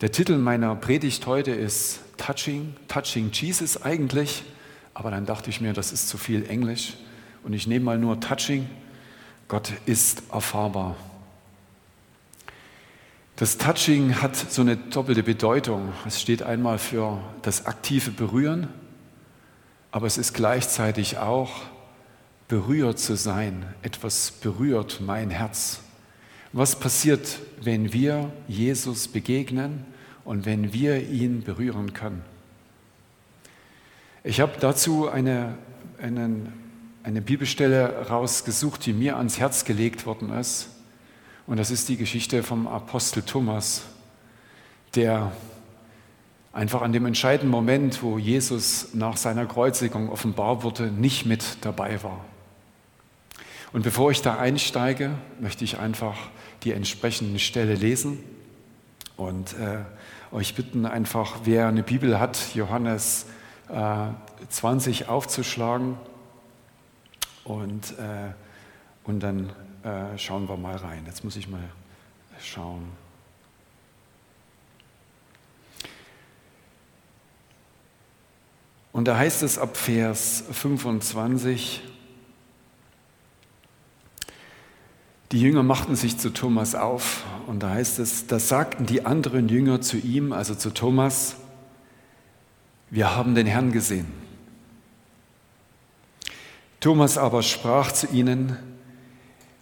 Der Titel meiner Predigt heute ist Touching, Touching Jesus eigentlich, aber dann dachte ich mir, das ist zu viel Englisch und ich nehme mal nur Touching. Gott ist erfahrbar. Das Touching hat so eine doppelte Bedeutung. Es steht einmal für das aktive Berühren, aber es ist gleichzeitig auch berührt zu sein. Etwas berührt mein Herz. Was passiert, wenn wir Jesus begegnen und wenn wir ihn berühren können? Ich habe dazu eine, einen, eine Bibelstelle rausgesucht, die mir ans Herz gelegt worden ist. Und das ist die Geschichte vom Apostel Thomas, der einfach an dem entscheidenden Moment, wo Jesus nach seiner Kreuzigung offenbar wurde, nicht mit dabei war. Und bevor ich da einsteige, möchte ich einfach die entsprechende Stelle lesen und äh, euch bitten, einfach, wer eine Bibel hat, Johannes äh, 20 aufzuschlagen und, äh, und dann äh, schauen wir mal rein. Jetzt muss ich mal schauen. Und da heißt es ab Vers 25, die Jünger machten sich zu Thomas auf und da heißt es, da sagten die anderen Jünger zu ihm, also zu Thomas, wir haben den Herrn gesehen. Thomas aber sprach zu ihnen,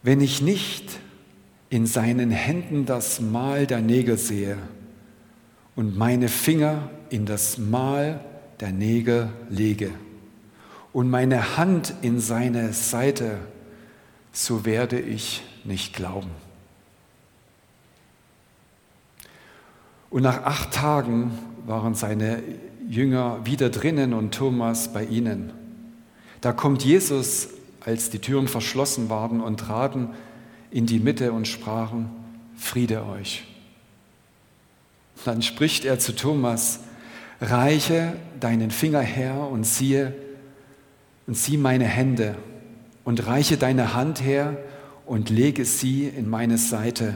wenn ich nicht in seinen Händen das Mal der Nägel sehe und meine Finger in das Mal der Nägel lege und meine Hand in seine Seite, so werde ich nicht glauben. Und nach acht Tagen waren seine Jünger wieder drinnen und Thomas bei ihnen. Da kommt Jesus als die Türen verschlossen waren und traten in die Mitte und sprachen, Friede euch. Dann spricht er zu Thomas, reiche deinen Finger her und siehe und sieh meine Hände und reiche deine Hand her und lege sie in meine Seite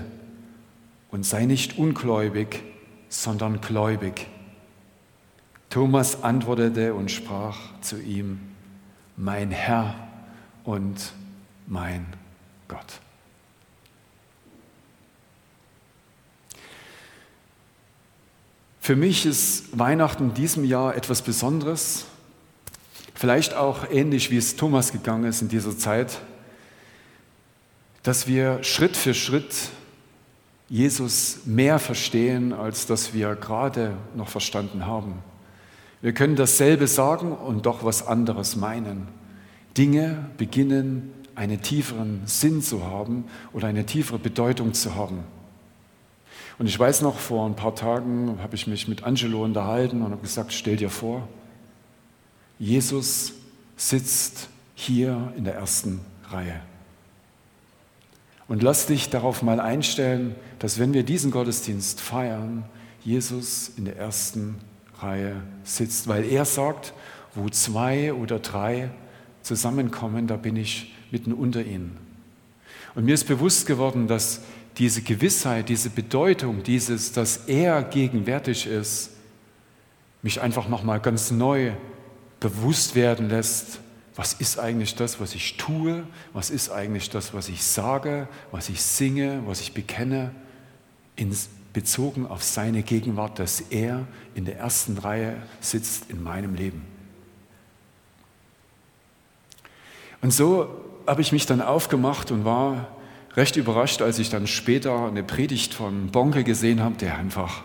und sei nicht ungläubig, sondern gläubig. Thomas antwortete und sprach zu ihm, mein Herr und mein Gott. Für mich ist Weihnachten in diesem Jahr etwas Besonderes, vielleicht auch ähnlich wie es Thomas gegangen ist in dieser Zeit, dass wir Schritt für Schritt Jesus mehr verstehen, als dass wir gerade noch verstanden haben. Wir können dasselbe sagen und doch was anderes meinen. Dinge beginnen einen tieferen Sinn zu haben oder eine tiefere Bedeutung zu haben. Und ich weiß noch, vor ein paar Tagen habe ich mich mit Angelo unterhalten und habe gesagt, stell dir vor, Jesus sitzt hier in der ersten Reihe. Und lass dich darauf mal einstellen, dass wenn wir diesen Gottesdienst feiern, Jesus in der ersten Reihe sitzt, weil er sagt, wo zwei oder drei zusammenkommen, da bin ich mitten unter ihnen. Und mir ist bewusst geworden, dass diese Gewissheit, diese Bedeutung, dieses, dass er gegenwärtig ist, mich einfach nochmal ganz neu bewusst werden lässt, was ist eigentlich das, was ich tue, was ist eigentlich das, was ich sage, was ich singe, was ich bekenne, ins, bezogen auf seine Gegenwart, dass er in der ersten Reihe sitzt in meinem Leben. Und so habe ich mich dann aufgemacht und war recht überrascht, als ich dann später eine Predigt von Bonke gesehen habe, der einfach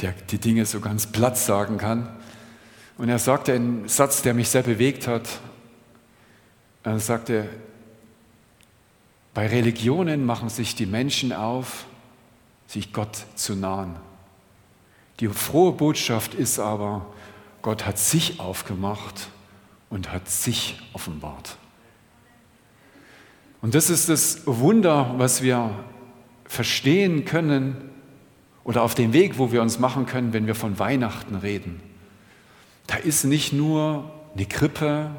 der die Dinge so ganz platt sagen kann. Und er sagte einen Satz, der mich sehr bewegt hat. Er sagte, bei Religionen machen sich die Menschen auf, sich Gott zu nahen. Die frohe Botschaft ist aber, Gott hat sich aufgemacht und hat sich offenbart. Und das ist das Wunder, was wir verstehen können oder auf dem Weg, wo wir uns machen können, wenn wir von Weihnachten reden. Da ist nicht nur eine Krippe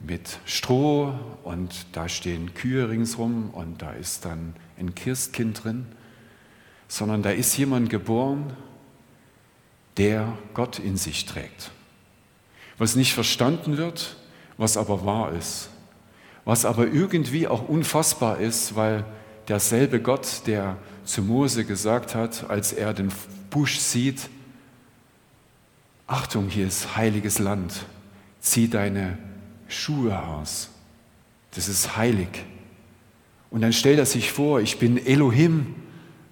mit Stroh und da stehen Kühe ringsrum und da ist dann ein Kirstkind drin, sondern da ist jemand geboren, der Gott in sich trägt. Was nicht verstanden wird, was aber wahr ist. Was aber irgendwie auch unfassbar ist, weil derselbe Gott, der zu Mose gesagt hat, als er den Busch sieht, Achtung, hier ist heiliges Land, zieh deine Schuhe aus. Das ist heilig. Und dann stellt er sich vor, ich bin Elohim,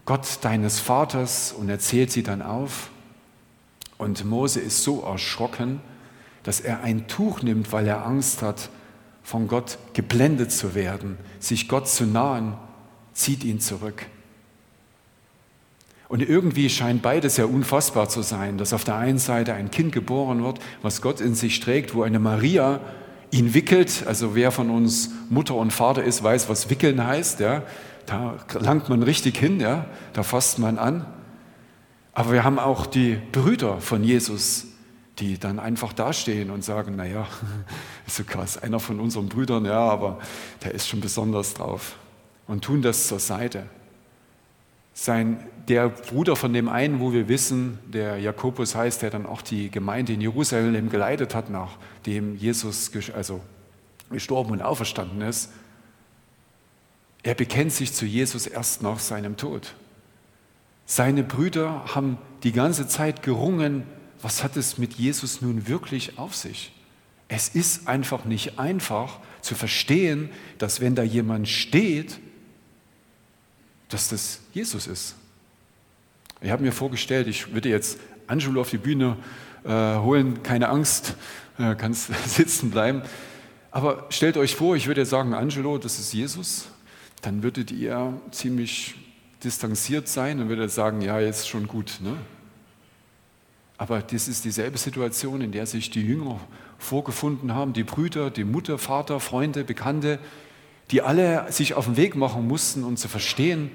Gott deines Vaters, und er zählt sie dann auf. Und Mose ist so erschrocken, dass er ein Tuch nimmt, weil er Angst hat, von Gott geblendet zu werden, sich Gott zu nahen, zieht ihn zurück. Und irgendwie scheint beides ja unfassbar zu sein, dass auf der einen Seite ein Kind geboren wird, was Gott in sich trägt, wo eine Maria ihn wickelt. Also wer von uns Mutter und Vater ist, weiß, was wickeln heißt. Ja? Da langt man richtig hin, ja? da fasst man an. Aber wir haben auch die Brüder von Jesus, die dann einfach dastehen und sagen, naja, ist so krass, einer von unseren Brüdern, ja, aber der ist schon besonders drauf. Und tun das zur Seite. Sein, der Bruder von dem einen, wo wir wissen, der Jakobus heißt, der dann auch die Gemeinde in Jerusalem geleitet hat, nachdem Jesus also gestorben und auferstanden ist, er bekennt sich zu Jesus erst nach seinem Tod. Seine Brüder haben die ganze Zeit gerungen, was hat es mit Jesus nun wirklich auf sich? Es ist einfach nicht einfach zu verstehen, dass wenn da jemand steht, dass das Jesus ist. Ich habe mir vorgestellt, ich würde jetzt Angelo auf die Bühne äh, holen, keine Angst, äh, kannst sitzen bleiben. Aber stellt euch vor, ich würde sagen, Angelo, das ist Jesus, dann würdet ihr ziemlich distanziert sein und würde sagen, ja, jetzt schon gut. Ne? Aber das ist dieselbe Situation, in der sich die Jünger vorgefunden haben, die Brüder, die Mutter, Vater, Freunde, Bekannte, die alle sich auf den Weg machen mussten, um zu verstehen,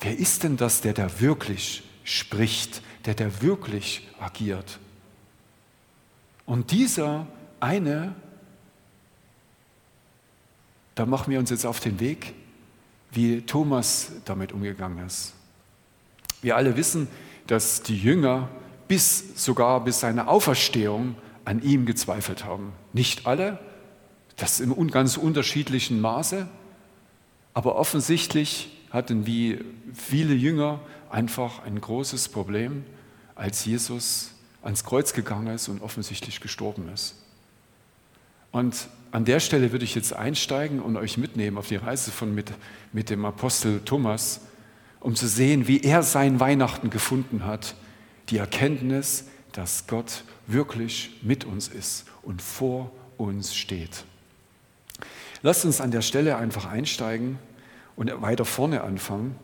wer ist denn das, der da wirklich spricht, der da wirklich agiert. Und dieser eine, da machen wir uns jetzt auf den Weg, wie Thomas damit umgegangen ist. Wir alle wissen, dass die Jünger bis sogar bis seine Auferstehung an ihm gezweifelt haben. Nicht alle, das im ganz unterschiedlichen Maße, aber offensichtlich hatten wie viele Jünger einfach ein großes Problem, als Jesus ans Kreuz gegangen ist und offensichtlich gestorben ist. Und an der Stelle würde ich jetzt einsteigen und euch mitnehmen auf die Reise von mit, mit dem Apostel Thomas, um zu sehen, wie er sein Weihnachten gefunden hat. Die Erkenntnis, dass Gott wirklich mit uns ist und vor uns steht. Lasst uns an der Stelle einfach einsteigen und weiter vorne anfangen.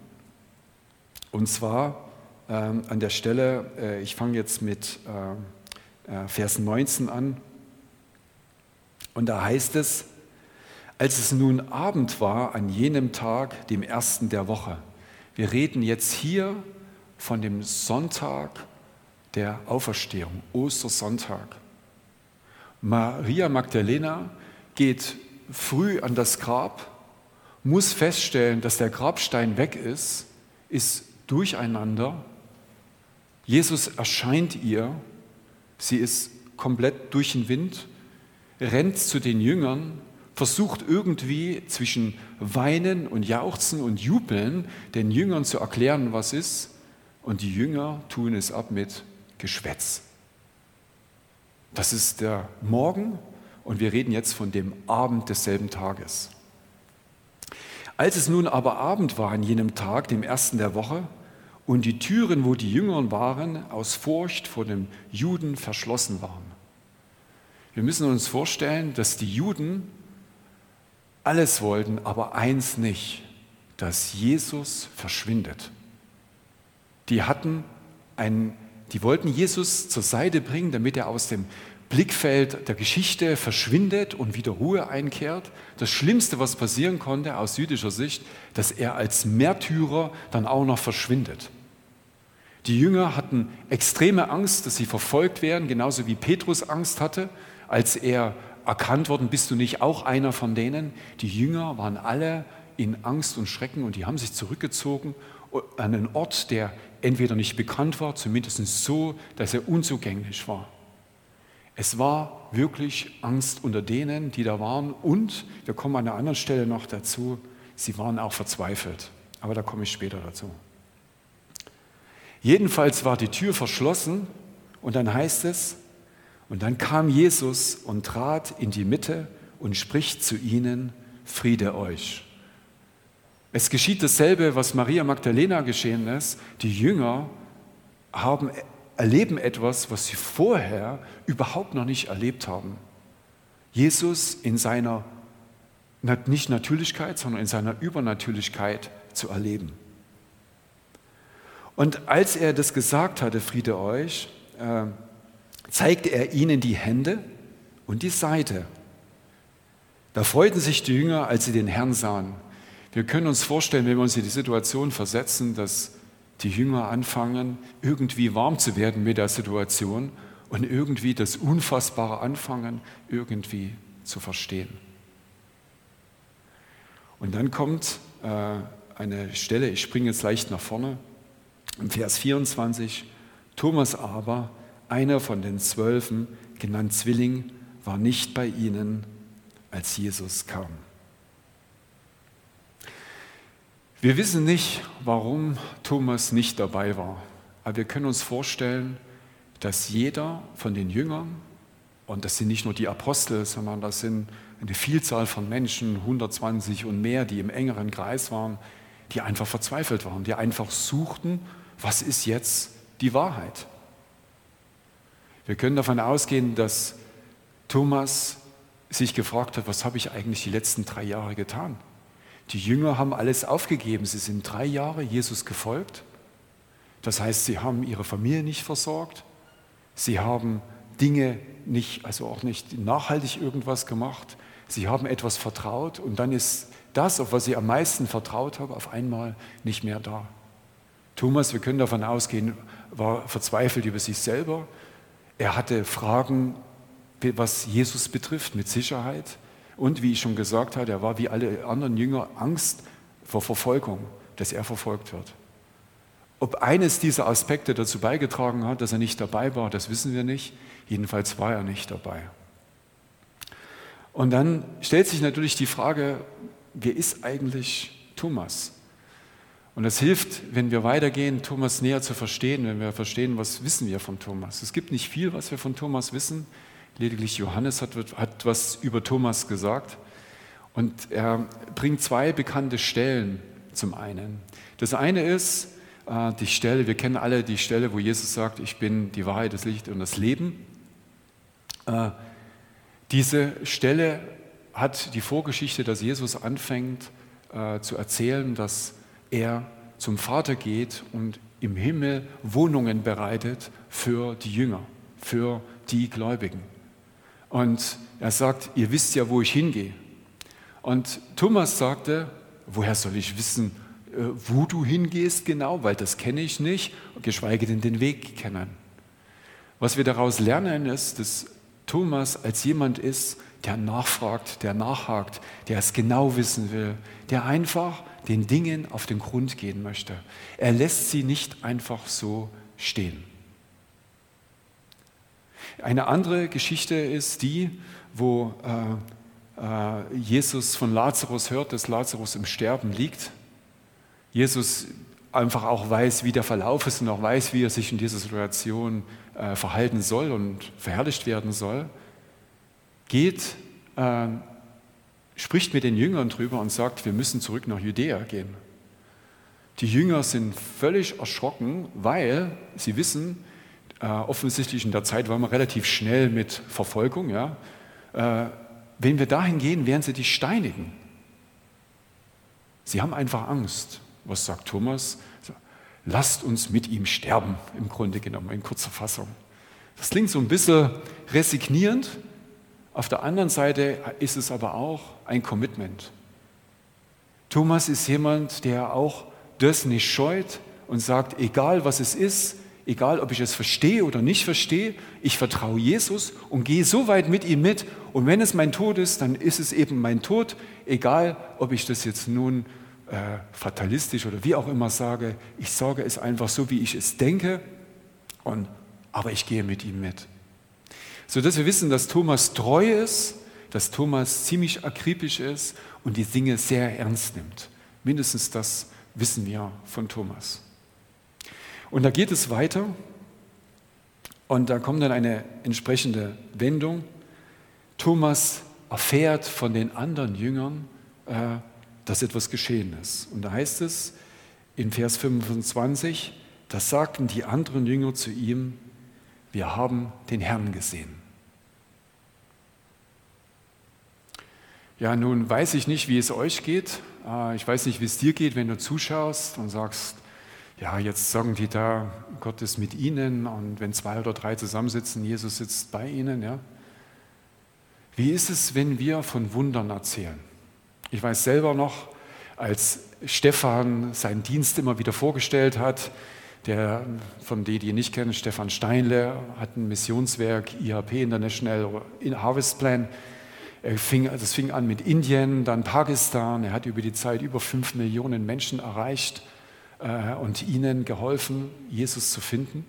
Und zwar ähm, an der Stelle, äh, ich fange jetzt mit äh, äh Vers 19 an. Und da heißt es, als es nun Abend war an jenem Tag, dem ersten der Woche. Wir reden jetzt hier von dem Sonntag der Auferstehung, Ostersonntag. Maria Magdalena geht früh an das Grab, muss feststellen, dass der Grabstein weg ist, ist durcheinander. Jesus erscheint ihr, sie ist komplett durch den Wind, rennt zu den Jüngern, versucht irgendwie zwischen Weinen und Jauchzen und Jubeln den Jüngern zu erklären, was ist, und die Jünger tun es ab mit Geschwätz. Das ist der Morgen und wir reden jetzt von dem Abend desselben Tages. Als es nun aber Abend war an jenem Tag, dem ersten der Woche, und die Türen, wo die Jüngern waren, aus Furcht vor den Juden verschlossen waren, wir müssen uns vorstellen, dass die Juden alles wollten, aber eins nicht, dass Jesus verschwindet. Die hatten ein, die wollten Jesus zur Seite bringen, damit er aus dem Blickfeld der Geschichte verschwindet und wieder Ruhe einkehrt. Das Schlimmste, was passieren konnte aus jüdischer Sicht, dass er als Märtyrer dann auch noch verschwindet. Die Jünger hatten extreme Angst, dass sie verfolgt werden, genauso wie Petrus Angst hatte als er erkannt worden, bist du nicht auch einer von denen? Die Jünger waren alle in Angst und Schrecken und die haben sich zurückgezogen an einen Ort, der entweder nicht bekannt war, zumindest so, dass er unzugänglich war. Es war wirklich Angst unter denen, die da waren und, wir kommen an einer anderen Stelle noch dazu, sie waren auch verzweifelt. Aber da komme ich später dazu. Jedenfalls war die Tür verschlossen und dann heißt es, und dann kam Jesus und trat in die Mitte und spricht zu ihnen, Friede euch. Es geschieht dasselbe, was Maria Magdalena geschehen ist. Die Jünger haben, erleben etwas, was sie vorher überhaupt noch nicht erlebt haben. Jesus in seiner nicht Natürlichkeit, sondern in seiner Übernatürlichkeit zu erleben. Und als er das gesagt hatte, Friede euch, äh, zeigte er ihnen die Hände und die Seite. Da freuten sich die Jünger, als sie den Herrn sahen. Wir können uns vorstellen, wenn wir uns in die Situation versetzen, dass die Jünger anfangen, irgendwie warm zu werden mit der Situation und irgendwie das Unfassbare anfangen, irgendwie zu verstehen. Und dann kommt äh, eine Stelle, ich springe jetzt leicht nach vorne, im Vers 24, Thomas aber, einer von den Zwölfen, genannt Zwilling, war nicht bei ihnen, als Jesus kam. Wir wissen nicht, warum Thomas nicht dabei war, aber wir können uns vorstellen, dass jeder von den Jüngern, und das sind nicht nur die Apostel, sondern das sind eine Vielzahl von Menschen, 120 und mehr, die im engeren Kreis waren, die einfach verzweifelt waren, die einfach suchten, was ist jetzt die Wahrheit. Wir können davon ausgehen, dass Thomas sich gefragt hat, was habe ich eigentlich die letzten drei Jahre getan? Die Jünger haben alles aufgegeben. Sie sind drei Jahre Jesus gefolgt. Das heißt, sie haben ihre Familie nicht versorgt. Sie haben Dinge nicht, also auch nicht nachhaltig irgendwas gemacht. Sie haben etwas vertraut und dann ist das, auf was sie am meisten vertraut haben, auf einmal nicht mehr da. Thomas, wir können davon ausgehen, war verzweifelt über sich selber. Er hatte Fragen, was Jesus betrifft, mit Sicherheit. Und wie ich schon gesagt habe, er war wie alle anderen Jünger Angst vor Verfolgung, dass er verfolgt wird. Ob eines dieser Aspekte dazu beigetragen hat, dass er nicht dabei war, das wissen wir nicht. Jedenfalls war er nicht dabei. Und dann stellt sich natürlich die Frage, wer ist eigentlich Thomas? Und es hilft, wenn wir weitergehen, Thomas näher zu verstehen, wenn wir verstehen, was wissen wir von Thomas. Es gibt nicht viel, was wir von Thomas wissen. Lediglich Johannes hat, hat was über Thomas gesagt. Und er bringt zwei bekannte Stellen zum einen. Das eine ist äh, die Stelle, wir kennen alle die Stelle, wo Jesus sagt, ich bin die Wahrheit, das Licht und das Leben. Äh, diese Stelle hat die Vorgeschichte, dass Jesus anfängt äh, zu erzählen, dass er zum Vater geht und im Himmel Wohnungen bereitet für die Jünger, für die Gläubigen. Und er sagt, ihr wisst ja, wo ich hingehe. Und Thomas sagte, woher soll ich wissen, äh, wo du hingehst genau, weil das kenne ich nicht, geschweige denn den Weg kennen. Was wir daraus lernen, ist, dass Thomas als jemand ist, der nachfragt, der nachhakt, der es genau wissen will, der einfach den Dingen auf den Grund gehen möchte. Er lässt sie nicht einfach so stehen. Eine andere Geschichte ist die, wo äh, äh, Jesus von Lazarus hört, dass Lazarus im Sterben liegt. Jesus einfach auch weiß, wie der Verlauf ist und auch weiß, wie er sich in dieser Situation äh, verhalten soll und verherrlicht werden soll, geht, äh, spricht mit den Jüngern drüber und sagt, wir müssen zurück nach Judäa gehen. Die Jünger sind völlig erschrocken, weil sie wissen, äh, offensichtlich in der Zeit war man relativ schnell mit Verfolgung. Ja. Äh, wenn wir dahin gehen, werden sie dich steinigen. Sie haben einfach Angst. Was sagt Thomas? Lasst uns mit ihm sterben, im Grunde genommen, in kurzer Fassung. Das klingt so ein bisschen resignierend. Auf der anderen Seite ist es aber auch ein Commitment. Thomas ist jemand, der auch das nicht scheut und sagt, egal was es ist, egal ob ich es verstehe oder nicht verstehe, ich vertraue Jesus und gehe so weit mit ihm mit. Und wenn es mein Tod ist, dann ist es eben mein Tod, egal ob ich das jetzt nun äh, fatalistisch oder wie auch immer sage, ich sage es einfach so, wie ich es denke, und, aber ich gehe mit ihm mit. Sodass wir wissen, dass Thomas treu ist, dass Thomas ziemlich akribisch ist und die Dinge sehr ernst nimmt. Mindestens das wissen wir von Thomas. Und da geht es weiter und da kommt dann eine entsprechende Wendung. Thomas erfährt von den anderen Jüngern, äh, dass etwas geschehen ist. Und da heißt es in Vers 25, da sagten die anderen Jünger zu ihm, wir haben den Herrn gesehen. Ja, nun weiß ich nicht, wie es euch geht. Äh, ich weiß nicht, wie es dir geht, wenn du zuschaust und sagst, ja, jetzt sagen die da, Gott ist mit ihnen und wenn zwei oder drei zusammensitzen, Jesus sitzt bei ihnen. Ja. Wie ist es, wenn wir von Wundern erzählen? Ich weiß selber noch, als Stefan seinen Dienst immer wieder vorgestellt hat, der, von denen, die ihn nicht kennen, Stefan Steinle, hat ein Missionswerk, IHP International, in Harvest Plan. Er fing, das fing an mit Indien, dann Pakistan. Er hat über die Zeit über fünf Millionen Menschen erreicht äh, und ihnen geholfen, Jesus zu finden.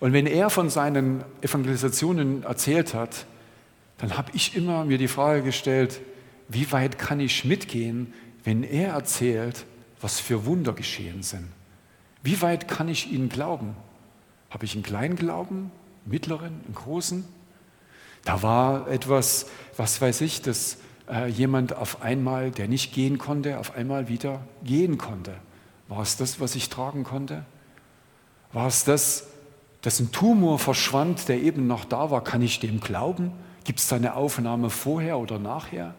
Und wenn er von seinen Evangelisationen erzählt hat, dann habe ich immer mir die Frage gestellt, wie weit kann ich mitgehen, wenn er erzählt, was für Wunder geschehen sind? Wie weit kann ich ihm glauben? Habe ich einen kleinen Glauben, mittleren, einen großen? Da war etwas, was weiß ich, dass äh, jemand auf einmal, der nicht gehen konnte, auf einmal wieder gehen konnte. War es das, was ich tragen konnte? War es das, dass ein Tumor verschwand, der eben noch da war? Kann ich dem glauben? Gibt es da eine Aufnahme vorher oder nachher?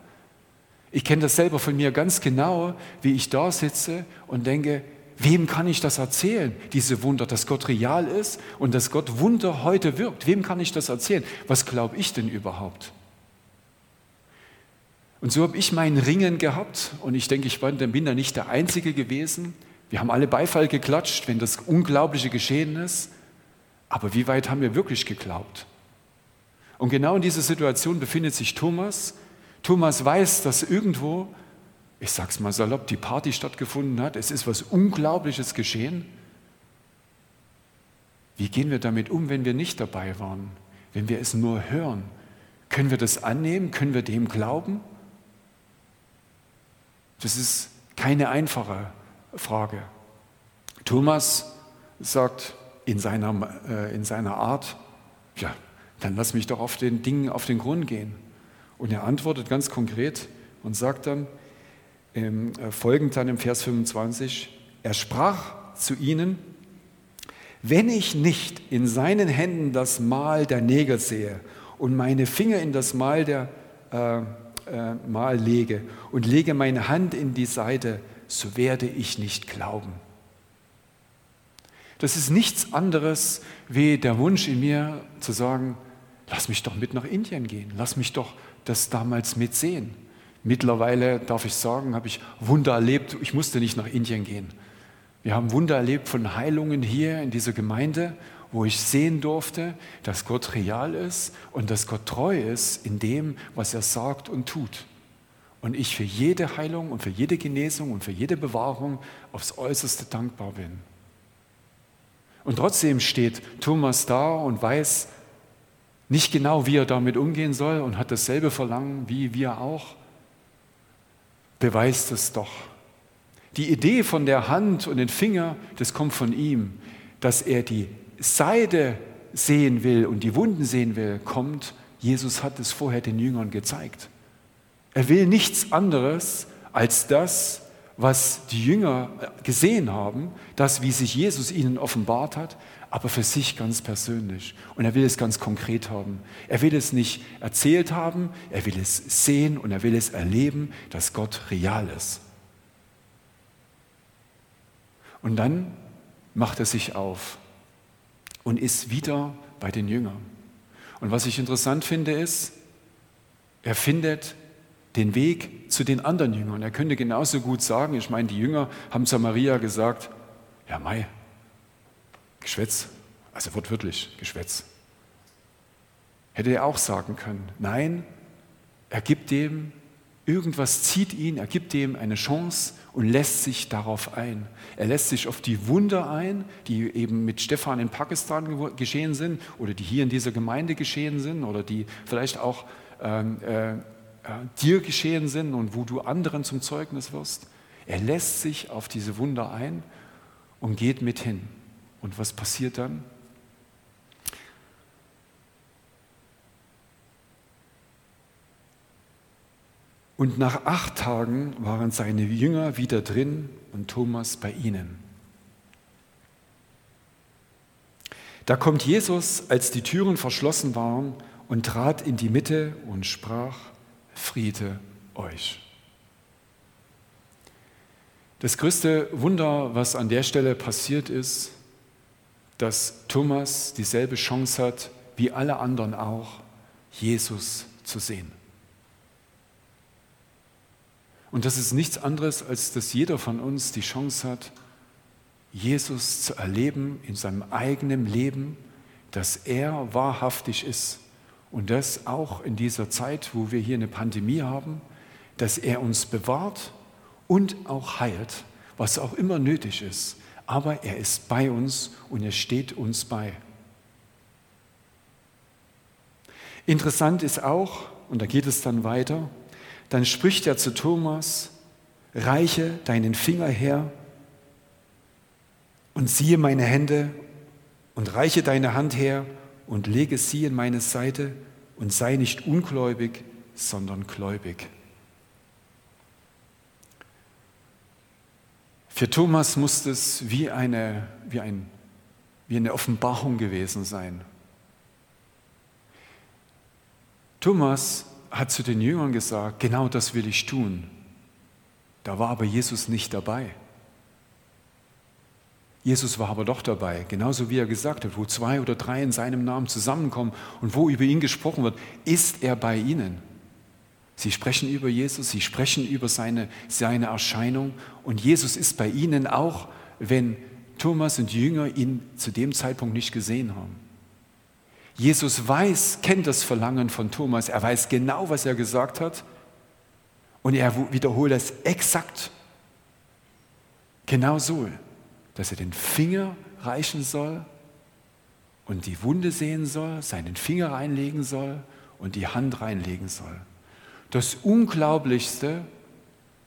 Ich kenne das selber von mir ganz genau, wie ich da sitze und denke, wem kann ich das erzählen, diese Wunder, dass Gott real ist und dass Gott Wunder heute wirkt? Wem kann ich das erzählen? Was glaube ich denn überhaupt? Und so habe ich mein Ringen gehabt und ich denke, ich bin da nicht der Einzige gewesen. Wir haben alle Beifall geklatscht, wenn das Unglaubliche geschehen ist. Aber wie weit haben wir wirklich geglaubt? Und genau in dieser Situation befindet sich Thomas. Thomas weiß, dass irgendwo, ich sag's mal salopp, die Party stattgefunden hat. Es ist was Unglaubliches geschehen. Wie gehen wir damit um, wenn wir nicht dabei waren? Wenn wir es nur hören? Können wir das annehmen? Können wir dem glauben? Das ist keine einfache Frage. Thomas sagt in seiner, äh, in seiner Art, ja, dann lass mich doch auf den Dingen auf den Grund gehen. Und er antwortet ganz konkret und sagt dann, ähm, folgend dann im Vers 25, er sprach zu ihnen, wenn ich nicht in seinen Händen das Mal der Nägel sehe und meine Finger in das Mal der äh, äh, Mal lege und lege meine Hand in die Seite, so werde ich nicht glauben. Das ist nichts anderes wie der Wunsch in mir zu sagen, lass mich doch mit nach Indien gehen, lass mich doch das damals mitsehen. Mittlerweile darf ich sagen, habe ich Wunder erlebt, ich musste nicht nach Indien gehen. Wir haben Wunder erlebt von Heilungen hier in dieser Gemeinde, wo ich sehen durfte, dass Gott real ist und dass Gott treu ist in dem, was er sagt und tut. Und ich für jede Heilung und für jede Genesung und für jede Bewahrung aufs äußerste dankbar bin. Und trotzdem steht Thomas da und weiß, nicht genau, wie er damit umgehen soll und hat dasselbe Verlangen wie wir auch, beweist es doch. Die Idee von der Hand und den Finger, das kommt von ihm. Dass er die Seide sehen will und die Wunden sehen will, kommt. Jesus hat es vorher den Jüngern gezeigt. Er will nichts anderes als das, was die Jünger gesehen haben, das, wie sich Jesus ihnen offenbart hat, aber für sich ganz persönlich. Und er will es ganz konkret haben. Er will es nicht erzählt haben, er will es sehen und er will es erleben, dass Gott real ist. Und dann macht er sich auf und ist wieder bei den Jüngern. Und was ich interessant finde, ist, er findet den Weg zu den anderen Jüngern. Er könnte genauso gut sagen, ich meine, die Jünger haben zu Maria gesagt, ja Mai, Geschwätz, also wortwörtlich Geschwätz. Hätte er auch sagen können, nein, er gibt dem Irgendwas zieht ihn, er gibt dem eine Chance und lässt sich darauf ein. Er lässt sich auf die Wunder ein, die eben mit Stefan in Pakistan geschehen sind oder die hier in dieser Gemeinde geschehen sind oder die vielleicht auch ähm, äh, dir geschehen sind und wo du anderen zum Zeugnis wirst. Er lässt sich auf diese Wunder ein und geht mit hin. Und was passiert dann? Und nach acht Tagen waren seine Jünger wieder drin und Thomas bei ihnen. Da kommt Jesus, als die Türen verschlossen waren, und trat in die Mitte und sprach, Friede euch. Das größte Wunder, was an der Stelle passiert ist, dass Thomas dieselbe Chance hat wie alle anderen auch, Jesus zu sehen. Und das ist nichts anderes, als dass jeder von uns die Chance hat, Jesus zu erleben in seinem eigenen Leben, dass er wahrhaftig ist. Und das auch in dieser Zeit, wo wir hier eine Pandemie haben, dass er uns bewahrt und auch heilt, was auch immer nötig ist. Aber er ist bei uns und er steht uns bei. Interessant ist auch, und da geht es dann weiter, dann spricht er zu Thomas, reiche deinen Finger her und siehe meine Hände und reiche deine Hand her und lege sie in meine Seite und sei nicht ungläubig, sondern gläubig. Für Thomas muss es wie eine, wie, ein, wie eine Offenbarung gewesen sein. Thomas hat zu den Jüngern gesagt, genau das will ich tun. Da war aber Jesus nicht dabei. Jesus war aber doch dabei, genauso wie er gesagt hat, wo zwei oder drei in seinem Namen zusammenkommen und wo über ihn gesprochen wird, ist er bei ihnen. Sie sprechen über Jesus, sie sprechen über seine, seine Erscheinung und Jesus ist bei ihnen auch, wenn Thomas und Jünger ihn zu dem Zeitpunkt nicht gesehen haben. Jesus weiß, kennt das Verlangen von Thomas, er weiß genau, was er gesagt hat und er wiederholt es exakt. Genau so, dass er den Finger reichen soll und die Wunde sehen soll, seinen Finger reinlegen soll und die Hand reinlegen soll. Das Unglaublichste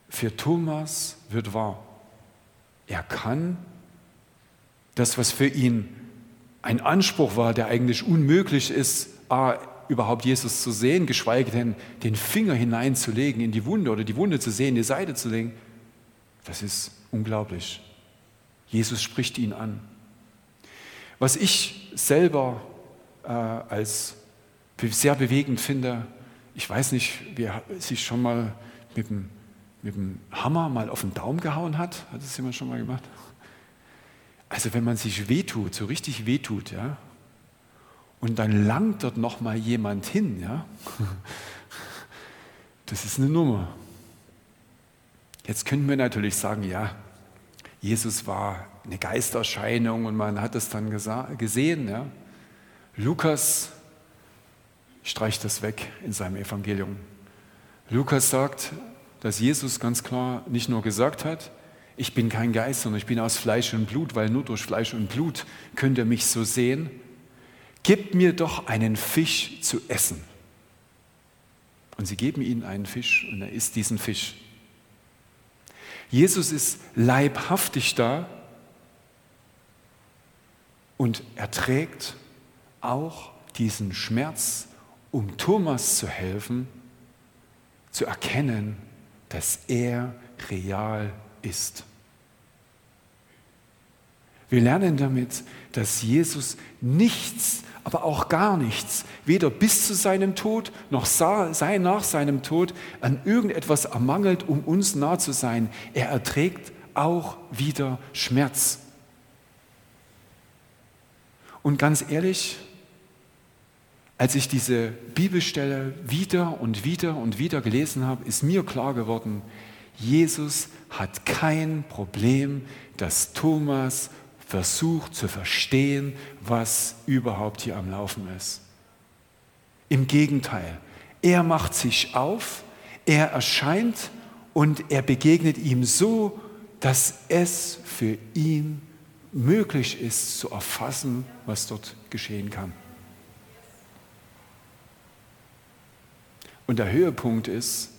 für Thomas wird wahr. Er kann das, was für ihn ein Anspruch war, der eigentlich unmöglich ist, A, überhaupt Jesus zu sehen, geschweige denn den Finger hineinzulegen in die Wunde oder die Wunde zu sehen, die Seite zu legen, das ist unglaublich. Jesus spricht ihn an. Was ich selber äh, als sehr bewegend finde, ich weiß nicht, wer sich schon mal mit dem, mit dem Hammer mal auf den Daumen gehauen hat. Hat das jemand schon mal gemacht? Also wenn man sich wehtut, so richtig wehtut, ja, und dann langt dort noch mal jemand hin, ja, das ist eine Nummer. Jetzt könnten wir natürlich sagen, ja, Jesus war eine Geisterscheinung und man hat es dann gesehen. Ja. Lukas streicht das weg in seinem Evangelium. Lukas sagt, dass Jesus ganz klar nicht nur gesagt hat, ich bin kein Geist, sondern ich bin aus Fleisch und Blut, weil nur durch Fleisch und Blut könnt ihr mich so sehen. Gib mir doch einen Fisch zu essen. Und sie geben ihm einen Fisch und er isst diesen Fisch. Jesus ist leibhaftig da und er trägt auch diesen Schmerz, um Thomas zu helfen, zu erkennen, dass er real ist. Wir lernen damit, dass Jesus nichts, aber auch gar nichts, weder bis zu seinem Tod noch sei nach seinem Tod an irgendetwas ermangelt, um uns nah zu sein. Er erträgt auch wieder Schmerz. Und ganz ehrlich, als ich diese Bibelstelle wieder und wieder und wieder gelesen habe, ist mir klar geworden, Jesus hat kein Problem, dass Thomas versucht zu verstehen, was überhaupt hier am Laufen ist. Im Gegenteil, er macht sich auf, Er erscheint und er begegnet ihm so, dass es für ihn möglich ist zu erfassen, was dort geschehen kann. Und der Höhepunkt ist,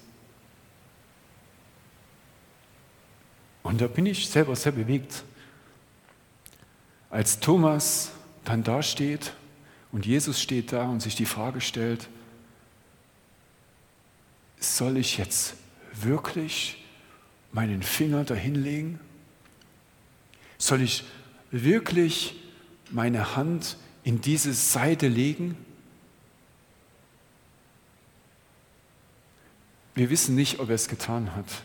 und da bin ich selber sehr bewegt, als Thomas dann da steht und Jesus steht da und sich die Frage stellt, soll ich jetzt wirklich meinen Finger dahinlegen? Soll ich wirklich meine Hand in diese Seite legen? Wir wissen nicht, ob er es getan hat.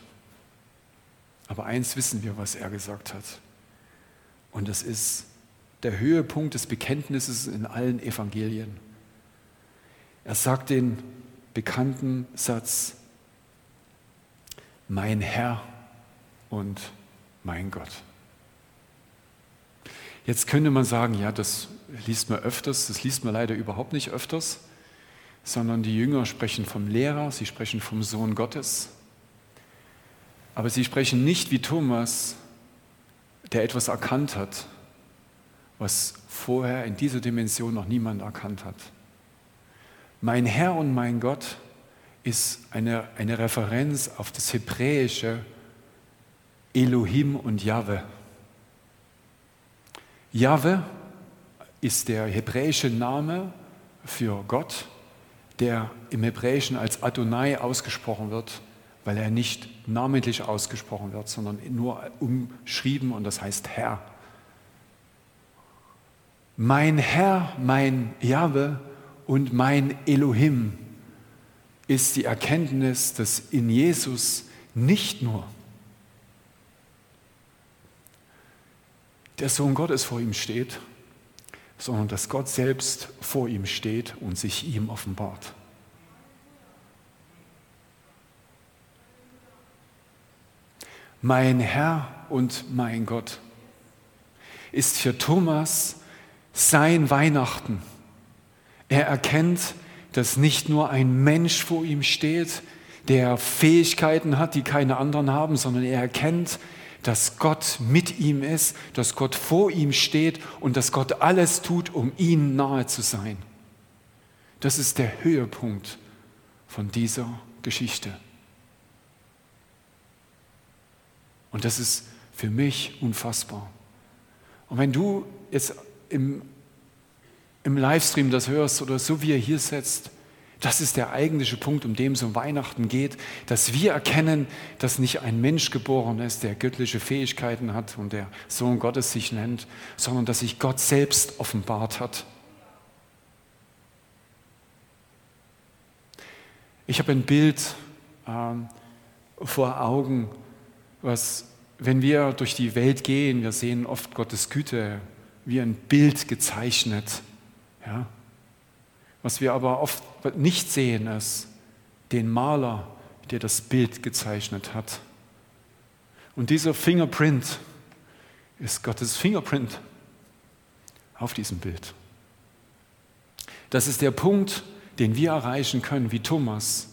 Aber eins wissen wir, was er gesagt hat. Und das ist der Höhepunkt des Bekenntnisses in allen Evangelien. Er sagt den bekannten Satz, mein Herr und mein Gott. Jetzt könnte man sagen, ja, das liest man öfters, das liest man leider überhaupt nicht öfters, sondern die Jünger sprechen vom Lehrer, sie sprechen vom Sohn Gottes, aber sie sprechen nicht wie Thomas, der etwas erkannt hat, was vorher in dieser Dimension noch niemand erkannt hat. Mein Herr und mein Gott ist eine, eine Referenz auf das hebräische Elohim und Jahwe. Jahwe ist der hebräische Name für Gott, der im Hebräischen als Adonai ausgesprochen wird, weil er nicht namentlich ausgesprochen wird, sondern nur umschrieben und das heißt Herr. Mein Herr, mein Jahwe und mein Elohim ist die Erkenntnis, dass in Jesus nicht nur der Sohn Gottes vor ihm steht, sondern dass Gott selbst vor ihm steht und sich ihm offenbart. Mein Herr und mein Gott ist für Thomas sein Weihnachten. Er erkennt, dass nicht nur ein Mensch vor ihm steht, der Fähigkeiten hat, die keine anderen haben, sondern er erkennt, dass Gott mit ihm ist, dass Gott vor ihm steht und dass Gott alles tut, um ihm nahe zu sein. Das ist der Höhepunkt von dieser Geschichte. Und das ist für mich unfassbar. Und wenn du jetzt im im Livestream das hörst oder so wie ihr hier sitzt, das ist der eigentliche Punkt, um dem es um Weihnachten geht, dass wir erkennen, dass nicht ein Mensch geboren ist, der göttliche Fähigkeiten hat und der Sohn Gottes sich nennt, sondern dass sich Gott selbst offenbart hat. Ich habe ein Bild ähm, vor Augen, was, wenn wir durch die Welt gehen, wir sehen oft Gottes Güte wie ein Bild gezeichnet ja? Was wir aber oft nicht sehen, ist den Maler, der das Bild gezeichnet hat. Und dieser Fingerprint ist Gottes Fingerprint auf diesem Bild. Das ist der Punkt, den wir erreichen können, wie Thomas,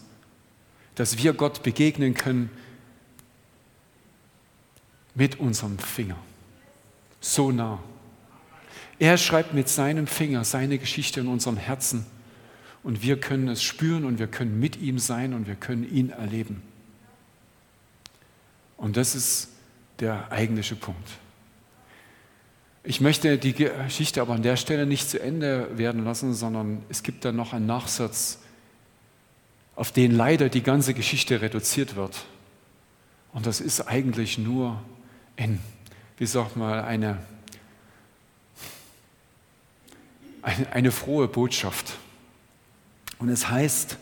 dass wir Gott begegnen können mit unserem Finger. So nah. Er schreibt mit seinem Finger seine Geschichte in unserem Herzen und wir können es spüren und wir können mit ihm sein und wir können ihn erleben. Und das ist der eigentliche Punkt. Ich möchte die Geschichte aber an der Stelle nicht zu Ende werden lassen, sondern es gibt dann noch einen Nachsatz, auf den leider die ganze Geschichte reduziert wird. Und das ist eigentlich nur in, wie sagt mal, eine eine, eine frohe Botschaft. Und es heißt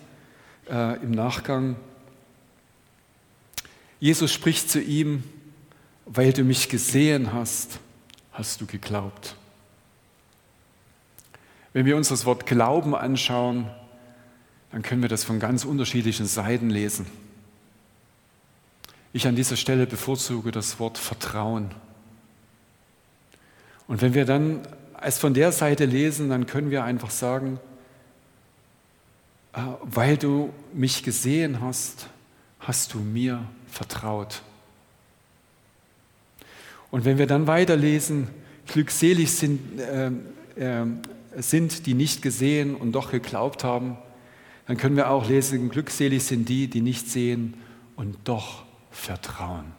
äh, im Nachgang, Jesus spricht zu ihm, weil du mich gesehen hast, hast du geglaubt. Wenn wir uns das Wort Glauben anschauen, dann können wir das von ganz unterschiedlichen Seiten lesen. Ich an dieser Stelle bevorzuge das Wort Vertrauen. Und wenn wir dann es von der Seite lesen, dann können wir einfach sagen, äh, weil du mich gesehen hast, hast du mir vertraut. Und wenn wir dann weiterlesen, glückselig sind, äh, äh, sind, die nicht gesehen und doch geglaubt haben, dann können wir auch lesen, glückselig sind die, die nicht sehen und doch vertrauen,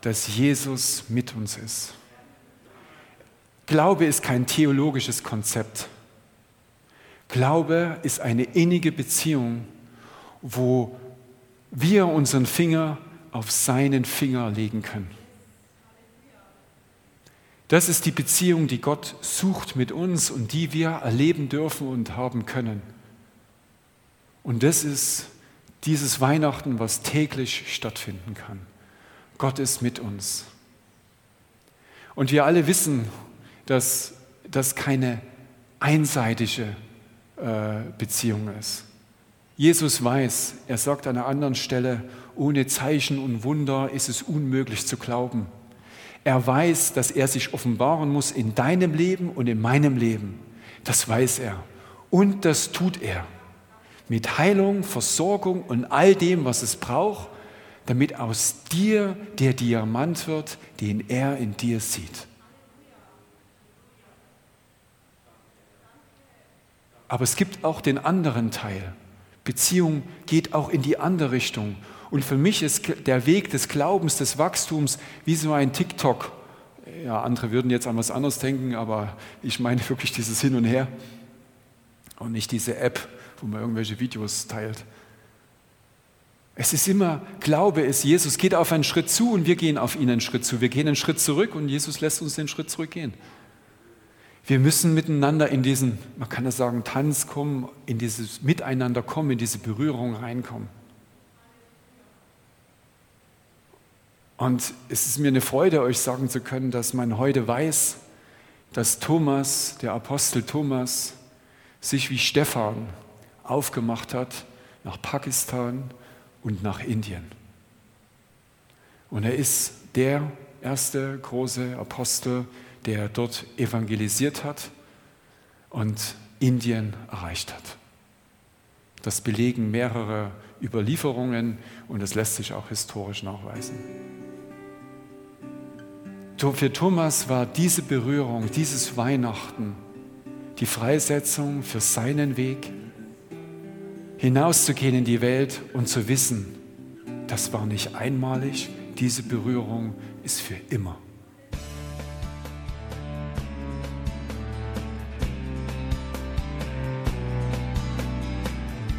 dass Jesus mit uns ist. Glaube ist kein theologisches Konzept. Glaube ist eine innige Beziehung, wo wir unseren Finger auf seinen Finger legen können. Das ist die Beziehung, die Gott sucht mit uns und die wir erleben dürfen und haben können. Und das ist dieses Weihnachten, was täglich stattfinden kann. Gott ist mit uns. Und wir alle wissen, dass das keine einseitige äh, Beziehung ist. Jesus weiß, er sagt an einer anderen Stelle, ohne Zeichen und Wunder ist es unmöglich zu glauben. Er weiß, dass er sich offenbaren muss in deinem Leben und in meinem Leben. Das weiß er. Und das tut er. Mit Heilung, Versorgung und all dem, was es braucht, damit aus dir der Diamant wird, den er in dir sieht. Aber es gibt auch den anderen Teil. Beziehung geht auch in die andere Richtung. Und für mich ist der Weg des Glaubens, des Wachstums wie so ein TikTok. Ja, andere würden jetzt an was anderes denken, aber ich meine wirklich dieses Hin und Her und nicht diese App, wo man irgendwelche Videos teilt. Es ist immer, Glaube ist, Jesus geht auf einen Schritt zu und wir gehen auf ihn einen Schritt zu. Wir gehen einen Schritt zurück und Jesus lässt uns den Schritt zurückgehen. Wir müssen miteinander in diesen, man kann das sagen, Tanz kommen, in dieses Miteinander kommen, in diese Berührung reinkommen. Und es ist mir eine Freude, euch sagen zu können, dass man heute weiß, dass Thomas, der Apostel Thomas, sich wie Stephan aufgemacht hat nach Pakistan und nach Indien. Und er ist der erste große Apostel, der dort evangelisiert hat und Indien erreicht hat. Das belegen mehrere Überlieferungen und das lässt sich auch historisch nachweisen. Für Thomas war diese Berührung, dieses Weihnachten die Freisetzung für seinen Weg, hinauszugehen in die Welt und zu wissen, das war nicht einmalig, diese Berührung ist für immer.